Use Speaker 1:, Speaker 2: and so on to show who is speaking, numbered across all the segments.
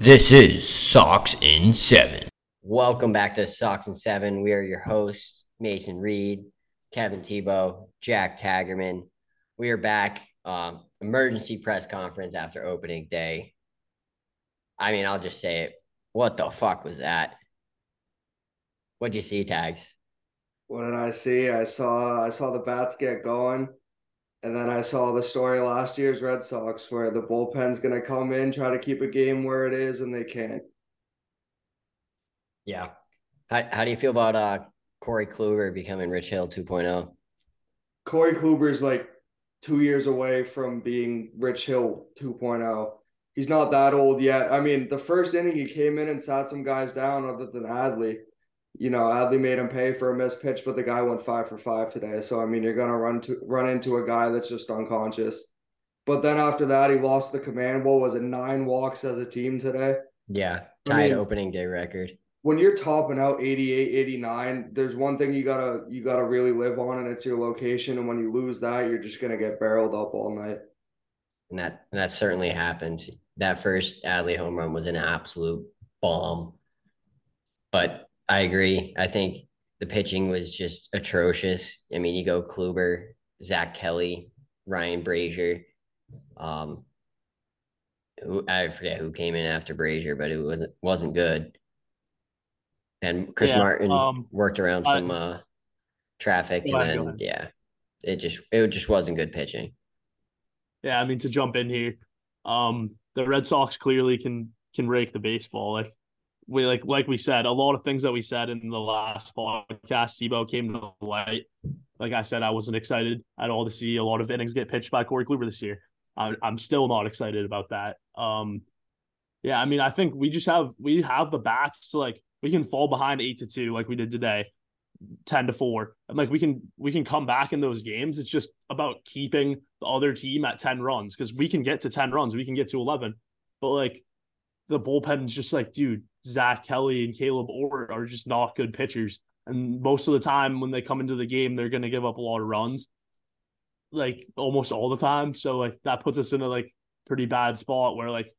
Speaker 1: This is Sox in 7.
Speaker 2: Welcome back to Sox and Seven. We are your hosts, Mason Reed, Kevin Tebo, Jack Tagerman. We are back. Um, emergency press conference after opening day. I mean, I'll just say it. What the fuck was that? What'd you see, Tags?
Speaker 3: What did I see? I saw I saw the bats get going. And then I saw the story last year's Red Sox where the bullpen's gonna come in, try to keep a game where it is, and they can't.
Speaker 2: Yeah. How, how do you feel about uh Corey Kluber becoming Rich Hill 2.0?
Speaker 3: Corey Kluber's like two years away from being Rich Hill 2.0. He's not that old yet. I mean, the first inning he came in and sat some guys down other than Adley. You know, Adley made him pay for a missed pitch, but the guy went five for five today. So I mean, you're gonna run to run into a guy that's just unconscious. But then after that, he lost the command. What was it? Nine walks as a team today.
Speaker 2: Yeah, tied I mean, opening day record.
Speaker 3: When you're topping out 88, 89, there's one thing you gotta you gotta really live on, and it's your location. And when you lose that, you're just gonna get barreled up all night.
Speaker 2: And that that certainly happened. That first Adley home run was an absolute bomb. But I agree. I think the pitching was just atrocious. I mean, you go Kluber, Zack Kelly, Ryan Brasier. Um, who I forget who came in after Brasier, but it wasn't wasn't good. And Chris yeah, Martin um, worked around some uh, traffic, and then yeah, it just it just wasn't good pitching.
Speaker 4: Yeah, I mean to jump in here, um, the Red Sox clearly can can rake the baseball. Like we like like we said, a lot of things that we said in the last podcast, Tebo came to light. Like I said, I wasn't excited at all to see a lot of innings get pitched by Corey Kluber this year. I, I'm still not excited about that. Um, yeah, I mean, I think we just have we have the bats to like we can fall behind eight to two like we did today, ten to four, and like we can we can come back in those games. It's just about keeping the other team at ten runs because we can get to ten runs, we can get to eleven, but like the bullpen's just like, dude, Zack Kelly and Caleb Ort are just not good pitchers. And most of the time when they come into the game, they're going to give up a lot of runs, like almost all the time. So like that puts us in a like pretty bad spot where like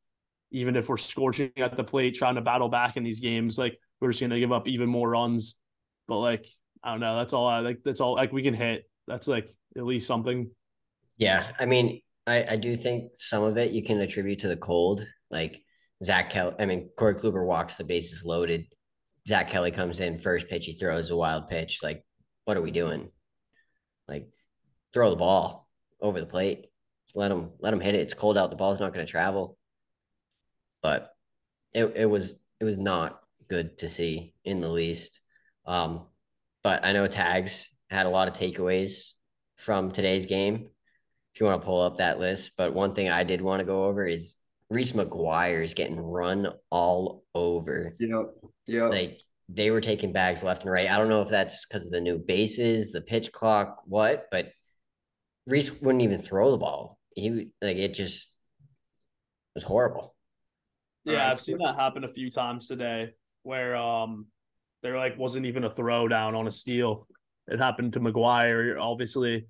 Speaker 4: even if we're scorching at the plate, trying to battle back in these games, like we're just going to give up even more runs. But like I don't know, that's all I like. That's all like we can hit. That's like at least something.
Speaker 2: Yeah, I mean, I I do think some of it you can attribute to the cold, like Zack Kelly, I mean, Corey Kluber walks the bases loaded. Zack Kelly comes in first pitch, he throws a wild pitch. Like, what are we doing? Like, throw the ball over the plate. Let him let him hit it. It's cold out. The ball's not going to travel. But it it was it was not good to see in the least. Um, but I know Tags had a lot of takeaways from today's game. If you want to pull up that list, but one thing I did want to go over is Reese McGuire is getting run all over.
Speaker 3: Yeah, yeah.
Speaker 2: Like they were taking bags left and right. I don't know if that's because of the new bases, the pitch clock, what, but Reese wouldn't even throw the ball. He like it just was horrible.
Speaker 4: Yeah, I've seen that happen a few times today where um there like wasn't even a throw down on a steal. It happened to McGuire, obviously.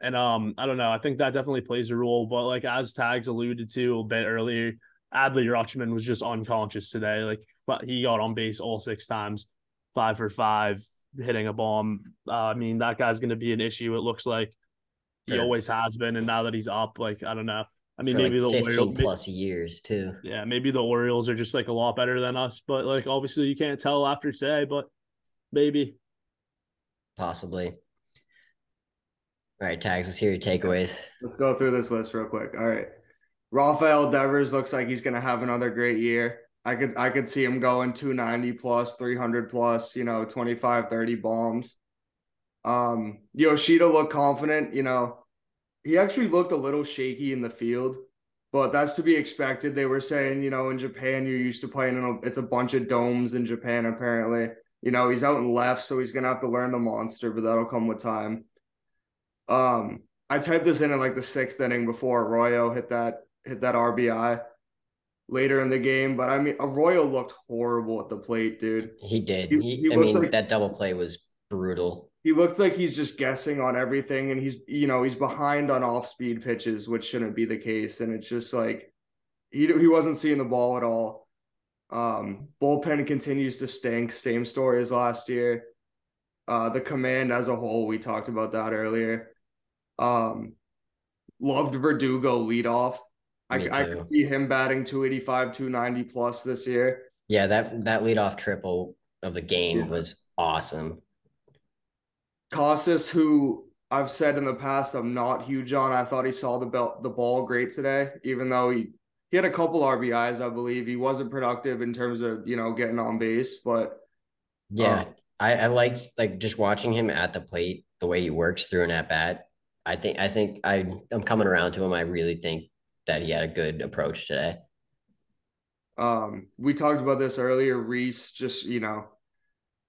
Speaker 4: And um, I don't know. I think that definitely plays a role. But like as Tags alluded to a bit earlier, Adley Rutschman was just unconscious today. Like, but he got on base all six times, five for five, hitting a bomb. Uh, I mean, that guy's going to be an issue. It looks like he yeah. always has been, and now that he's up, like I don't know. I mean,
Speaker 2: for
Speaker 4: maybe
Speaker 2: like
Speaker 4: the
Speaker 2: Orioles plus years too.
Speaker 4: Yeah, maybe the Orioles are just like a lot better than us, but like obviously you can't tell after today, but maybe
Speaker 2: possibly. All right, tags. Let's hear your takeaways.
Speaker 3: Let's go through this list real quick. All right. Rafael Devers looks like he's gonna have another great year. I could I could see him going 290 plus, 300 plus, you know, 25, 30 bombs. Um, Yoshida looked confident, you know. He actually looked a little shaky in the field, but that's to be expected. They were saying, you know, in Japan you're used to playing in a, it's a bunch of domes in Japan apparently. You know, he's out in left, so he's gonna have to learn the monster, but that'll come with time. Um, I typed this in in like the sixth inning before Arroyo hit that hit that RBI later in the game. But I mean, Arroyo looked horrible at the plate, dude.
Speaker 2: He did. He, he I mean, like, that double play was brutal.
Speaker 3: He looked like he's just guessing on everything, and he's you know he's behind on off speed pitches, which shouldn't be the case. And it's just like he he wasn't seeing the ball at all. Um, bullpen continues to stink. Same story as last year. Uh, the command as a whole, we talked about that earlier. Um, loved Verdugo lead off. I, I could see him batting 285, 290 plus this year.
Speaker 2: Yeah, that that leadoff triple of the game yeah. was awesome.
Speaker 3: Casas, who I've said in the past I'm not huge on. I thought he saw the belt the ball great today, even though he he had a couple RBIs, I believe. He wasn't productive in terms of, you know, getting on base, but
Speaker 2: yeah, um, I, I like like just watching him at the plate, the way he works through an at bat. I think I think I I'm coming around to him. I really think that he had a good approach today.
Speaker 3: Um, we talked about this earlier. Reese just, you know,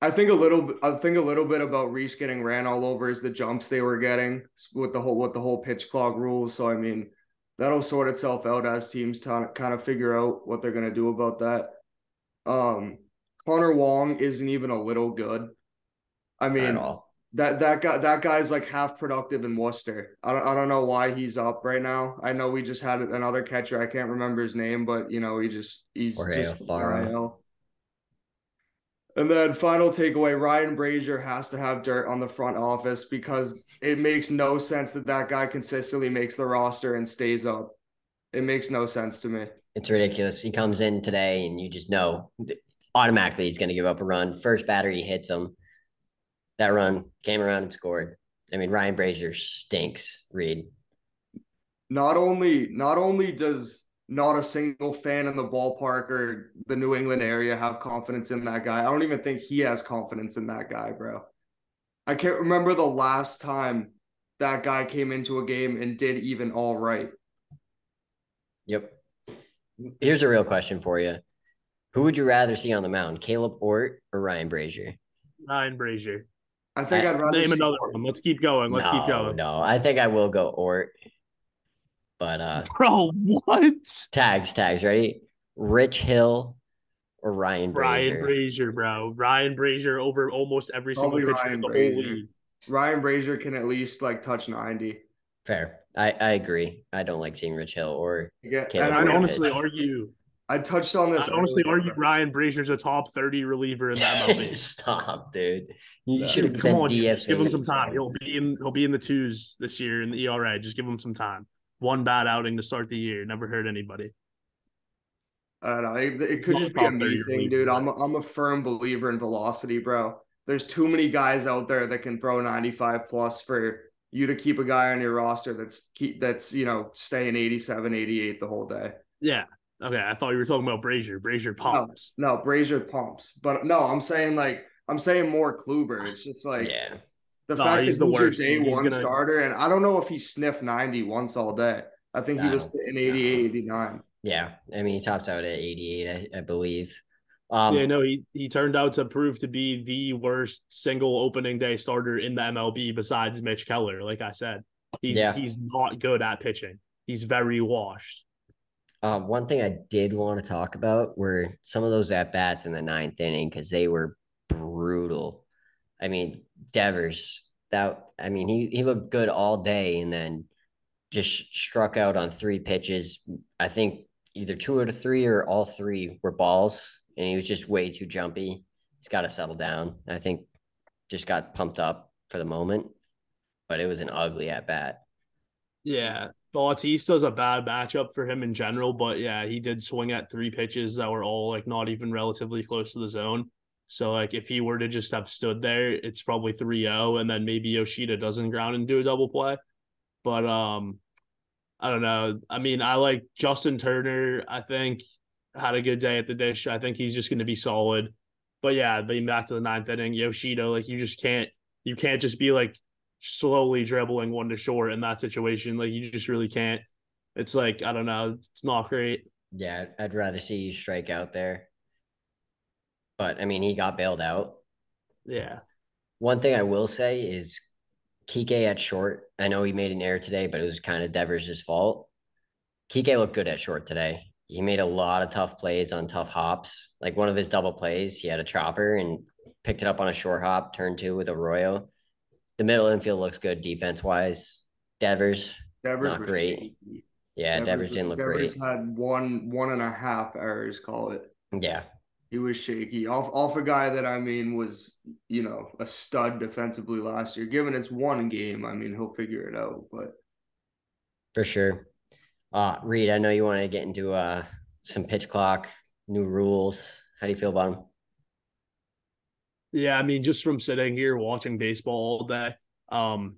Speaker 3: I think a little I think a little bit about Reese getting ran all over is the jumps they were getting with the whole with the whole pitch clock rules. So I mean, that'll sort itself out as teams t- kind of figure out what they're gonna do about that. Um, Connor Wong isn't even a little good. I mean, that that guy that guy's like half productive in Worcester. I don't I don't know why he's up right now. I know we just had another catcher. I can't remember his name, but you know he just he's Jorge just and then final takeaway: Ryan Brasier has to have dirt on the front office because it makes no sense that that guy consistently makes the roster and stays up. It makes no sense to me.
Speaker 2: It's ridiculous. He comes in today, and you just know automatically he's going to give up a run. First batter he hits him. That run came around and scored. I mean, Ryan Brasier stinks. Reed.
Speaker 3: Not only, not only does not a single fan in the ballpark or the New England area have confidence in that guy. I don't even think he has confidence in that guy, bro. I can't remember the last time that guy came into a game and did even all right.
Speaker 2: Yep. Here's a real question for you. Who would you rather see on the mound, Caleb Ort or Ryan Brasier?
Speaker 4: Ryan Brasier.
Speaker 3: I think I, would rather
Speaker 4: name another one. Let's keep going. Let's
Speaker 2: no,
Speaker 4: keep going.
Speaker 2: No, I think I will go Ort. But uh
Speaker 4: bro, what?
Speaker 2: Tags, tags, ready? Rich Hill or Ryan Brasier?
Speaker 4: Ryan Brasier, bro. Ryan Brasier over almost every Probably single pitcher in the Brasier. whole league.
Speaker 3: Ryan Brasier can at least like touch 90.
Speaker 2: Fair. I, I agree. I don't like seeing Rich Hill or
Speaker 4: yeah, and I'd honestly pitch. argue
Speaker 3: I touched on this.
Speaker 4: I honestly argue Ryan Brasier's a top 30 reliever in that MLB.
Speaker 2: Stop, dude. You should have
Speaker 4: come on, just give him some time. He'll be in he'll be in the twos this year in the ERA. Just give him some time one bad outing to start the year. Never hurt anybody.
Speaker 3: I don't know. It, it could just be a me thing, dude. I'm a, I'm a firm believer in velocity, bro. There's too many guys out there that can throw 95 plus for you to keep a guy on your roster that's keep that's you know staying 87, 88 the whole day.
Speaker 4: Yeah. Okay. I thought you were talking about Brasier. Brasier pumps.
Speaker 3: No, no Brasier pumps. But no, I'm saying like I'm saying more Kluber. It's just like
Speaker 2: yeah.
Speaker 3: The no, fact he's that the he's worst. your day he's one gonna... starter, and I don't know if he sniffed 90 once all day. I think no, he was sitting 88, 89.
Speaker 2: Yeah. I mean, he tops out at 88, I, I believe.
Speaker 4: Um, yeah, no, he, he turned out to prove to be the worst single opening day starter in the MLB besides Mitch Keller. Like I said, he's yeah. he's not good at pitching. He's very washed.
Speaker 2: Um, one thing I did want to talk about were some of those at bats in the ninth inning because they were brutal. I mean, Devers, that I mean, he he looked good all day and then just struck out on three pitches. I think either two out of three or all three were balls, and he was just way too jumpy. He's got to settle down. I think just got pumped up for the moment, but it was an ugly at bat.
Speaker 4: Yeah, Bautista's a bad matchup for him in general, but yeah, he did swing at three pitches that were all like not even relatively close to the zone. So like if he were to just have stood there, it's probably 3-0 and then maybe Yoshida doesn't ground and do a double play. But um I don't know. I mean, I like Justin Turner, I think had a good day at the dish. I think he's just going to be solid. But yeah, being back to the ninth inning, Yoshida, like you just can't you can't just be like slowly dribbling one to short in that situation. Like you just really can't. It's like I don't know. It's not great.
Speaker 2: Yeah, I'd rather see you strike out there. But I mean, he got bailed out.
Speaker 4: Yeah.
Speaker 2: One thing I will say is Kike at short. I know he made an error today, but it was kind of Devers' fault. Kike looked good at short today. He made a lot of tough plays on tough hops. Like one of his double plays, he had a chopper and picked it up on a short hop, turn two with Arroyo. The middle infield looks good defense wise. Devers, Devers not great. Yeah, Devers, Devers, didn't look
Speaker 3: Devers
Speaker 2: great.
Speaker 3: had one one and a half errors, call it.
Speaker 2: Yeah.
Speaker 3: He was shaky off off a guy that I mean was you know a stud defensively last year. Given it's one game, I mean he'll figure it out. But
Speaker 2: for sure. Uh, Reed, I know you want to get into uh some pitch clock, new rules. How do you feel about them?
Speaker 4: Yeah, I mean, just from sitting here watching baseball all day, um,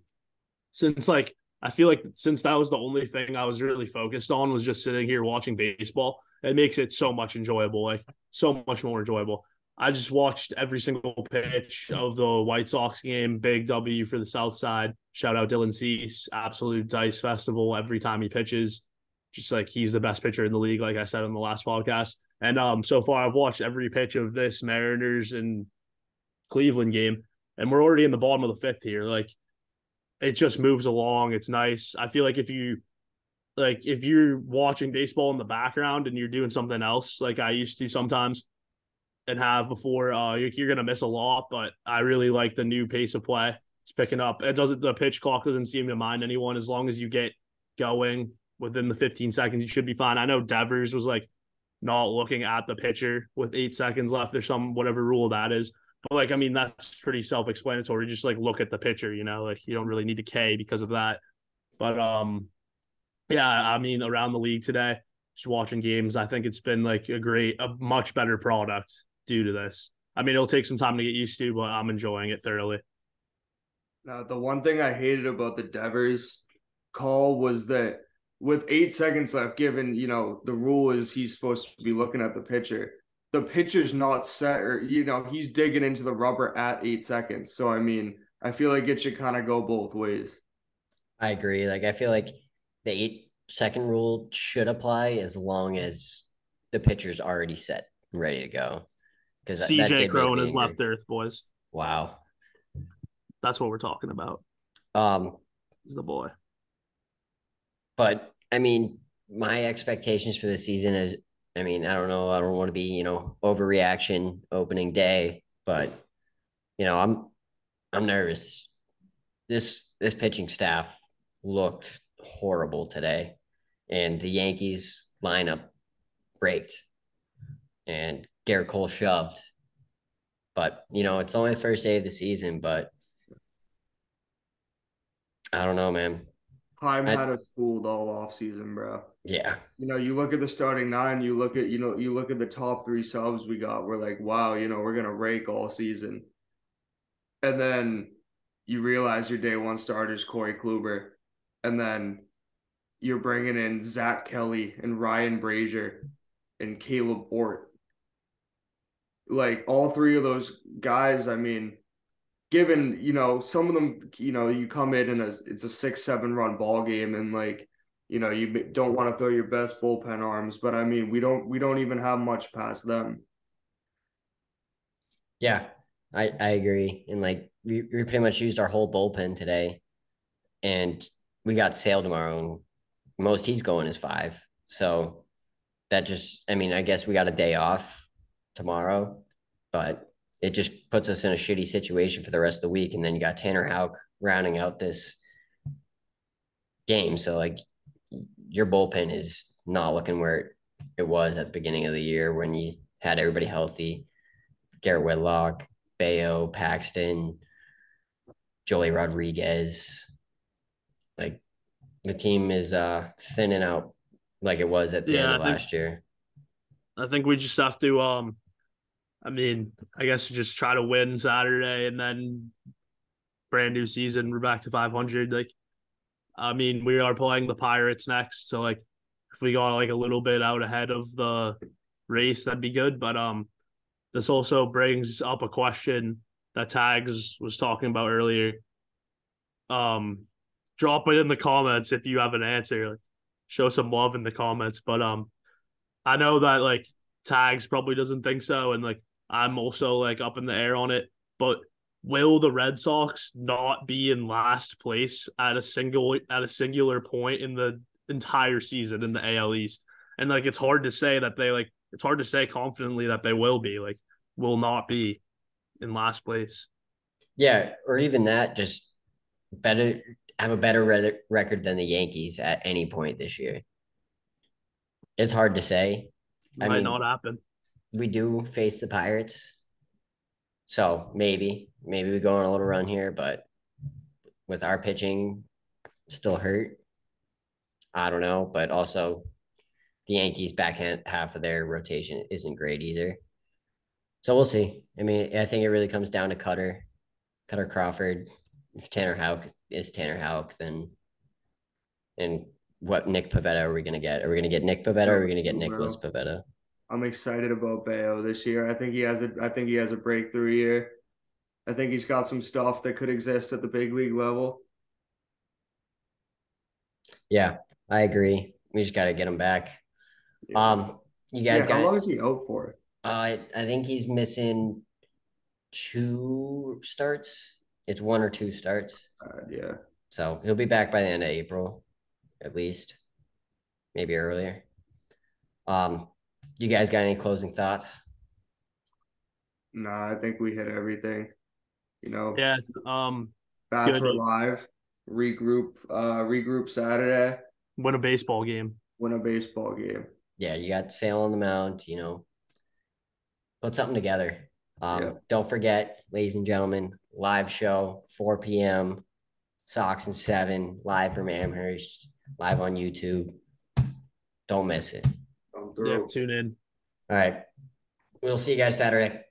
Speaker 4: since like I feel like since that was the only thing I was really focused on was just sitting here watching baseball, it makes it so much enjoyable, like so much more enjoyable. I just watched every single pitch of the White Sox game, big W for the South Side. Shout out Dylan Cease, absolute dice festival every time he pitches. Just like he's the best pitcher in the league, like I said on the last podcast. And um, so far I've watched every pitch of this Mariners and Cleveland game, and we're already in the bottom of the fifth here. Like it just moves along. It's nice. I feel like if you like if you're watching baseball in the background and you're doing something else, like I used to sometimes and have before, uh, you're, you're gonna miss a lot. But I really like the new pace of play. It's picking up. It doesn't. The pitch clock doesn't seem to mind anyone as long as you get going within the 15 seconds. You should be fine. I know Devers was like not looking at the pitcher with eight seconds left or some whatever rule that is. But like, I mean, that's pretty self-explanatory. Just like look at the picture, you know, like you don't really need to K because of that. But um, yeah, I mean, around the league today, just watching games, I think it's been like a great, a much better product due to this. I mean, it'll take some time to get used to, but I'm enjoying it thoroughly.
Speaker 3: Now, the one thing I hated about the Devers call was that with eight seconds left, given you know the rule is he's supposed to be looking at the pitcher the pitcher's not set or you know he's digging into the rubber at eight seconds. So i mean i feel like it should kind of go both ways.
Speaker 2: I agree. Like i feel like the eight second rule should apply as long as the pitcher's already set and ready to go.
Speaker 4: Because cj Cron is left earth boys.
Speaker 2: Wow.
Speaker 4: That's what we're talking about.
Speaker 2: Um
Speaker 4: he's the boy.
Speaker 2: but i mean my expectations for the season is I mean, I don't know. I don't want to be, you know, overreaction opening day, but you know, I'm I'm nervous. This this pitching staff looked horrible today, and the Yankees lineup braked, and Gerrit Cole shoved. But you know, it's only the first day of the season, but I don't know, man.
Speaker 3: Chaim had us fooled all off season, bro.
Speaker 2: Yeah.
Speaker 3: You know, you look at the starting nine, you look at, you know, you look at the top three subs we got, we're like, wow, you know, we're gonna rake all season. And then you realize your day one starters, Corey Kluber, and then you're bringing in Zack Kelly and Ryan Brasier and Caleb Ort. Like all three of those guys, I mean, given you know some of them you know you come in and it's a six seven run ball game and like you know you don't want to throw your best bullpen arms but i mean we don't we don't even have much past them.
Speaker 2: Yeah i i agree. And like we, we pretty much used our whole bullpen today and we got Sale tomorrow and most he's going is five. So that just i mean i guess we got a day off tomorrow but it just puts us in a shitty situation for the rest of the week. And then you got Tanner Houck rounding out this game. So like your bullpen is not looking where it was at the beginning of the year when you had everybody healthy. Garrett Whitlock, Bello, Paxton, Joely Rodriguez. Like the team is uh thinning out like it was at the yeah, end of last year.
Speaker 4: I think we just have to um I mean, I guess just try to win Saturday and then brand new season. We're back to 500. Like, I mean, we are playing the Pirates next, so like, if we got like a little bit out ahead of the race, that'd be good. But um, this also brings up a question that Tags was talking about earlier. Um, drop it in the comments if you have an answer. Like, show some love in the comments. But um, I know that like Tags probably doesn't think so, and like I'm also like up in the air on it. But will the Red Sox not be in last place at a single at a singular point in the entire season in the AL East? And like it's hard to say that they like it's hard to say confidently that they will be like will not be in last place.
Speaker 2: Yeah, or even that just better have a better re- record than the Yankees at any point this year. It's hard to say.
Speaker 4: Might I mean, not happen
Speaker 2: we do face the Pirates. So maybe, maybe we go on a little run here, but with our pitching still hurt, I don't know. But also, the Yankees' back half of their rotation isn't great either. So we'll see. I mean, I think it really comes down to Kutter, Kutter Crawford. If Tanner Houck is Tanner Houck, then and what Nick Pivetta are we going to get? Are we going to get Nick Pivetta? or are we going to get Nicholas Pivetta?
Speaker 3: I'm excited about Bello this year. I think he has a I think he has a breakthrough year. I think he's got some stuff that could exist at the big league level.
Speaker 2: Yeah, I agree. We just got to get him back. Yeah. Um, you guys
Speaker 3: yeah,
Speaker 2: got
Speaker 3: how long is he out for?
Speaker 2: Uh, I think he's missing two starts. It's one or two starts.
Speaker 3: Uh, yeah.
Speaker 2: So he'll be back by the end of April, at least, maybe earlier. Um, you guys got any closing thoughts?
Speaker 3: Nah, I think we hit everything. You know.
Speaker 4: Yeah. Um.
Speaker 3: Bats were live. Regroup. Uh. Regroup Saturday.
Speaker 4: Win a baseball game.
Speaker 3: Win a baseball game.
Speaker 2: Yeah, you got Sale on the mound. You know, put something together. Um, yeah. Don't forget, ladies and gentlemen, live show 4 p.m. Sox and seven live from Amherst, live on YouTube. Don't miss it.
Speaker 4: Yeah, tune in.
Speaker 2: All right. We'll see you guys Saturday.